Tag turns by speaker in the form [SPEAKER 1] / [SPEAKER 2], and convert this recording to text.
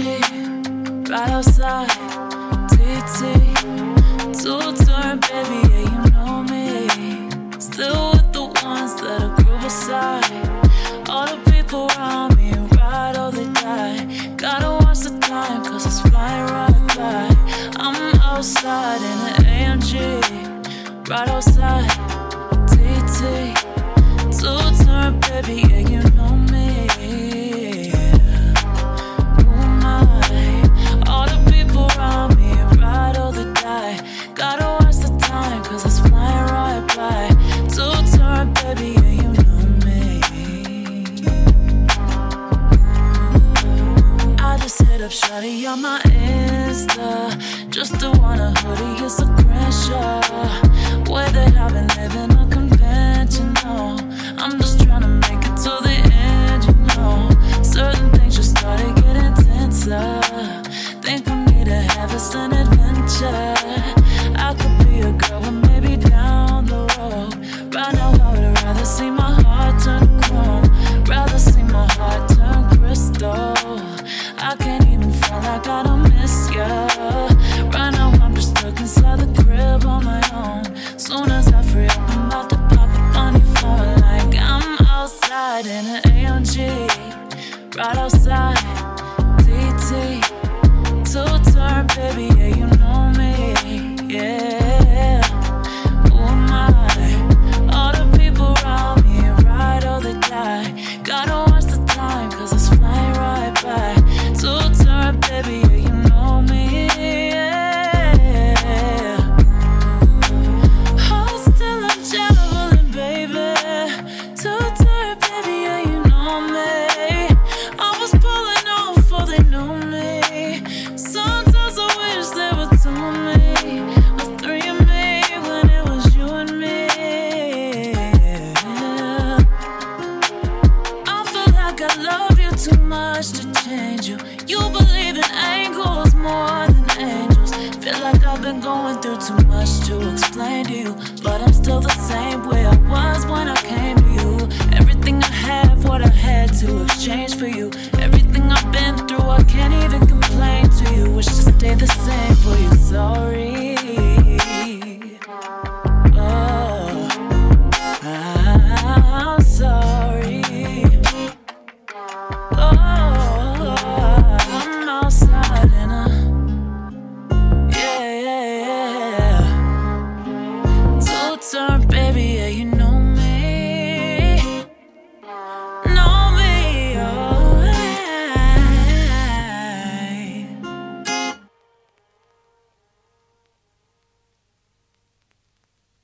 [SPEAKER 1] right outside TT. Two turn, baby, yeah, you know me. Still with the ones that are groove aside. All the people around me ride or they die. Gotta watch the time, cause it's flying right by. I'm outside in an AMG, right outside TT. Two turn, baby, Shawty on my Insta. Just to want a hoodie, it's a Crenshaw. That I've been living unconventional. I'm just trying to make it to the end, you know. Certain things just started getting tenser. Think we need to have an adventure. Right outside, TT. Two turn, baby, yeah, you know much to change you. You believe in angels more than angels. Feel like I've been going through too much to explain to you. But I'm still the same way I was when I came to you. Everything I have, what I had to exchange for you. Everything I've been through, I can't even complain to you. Wish to stay the same for you so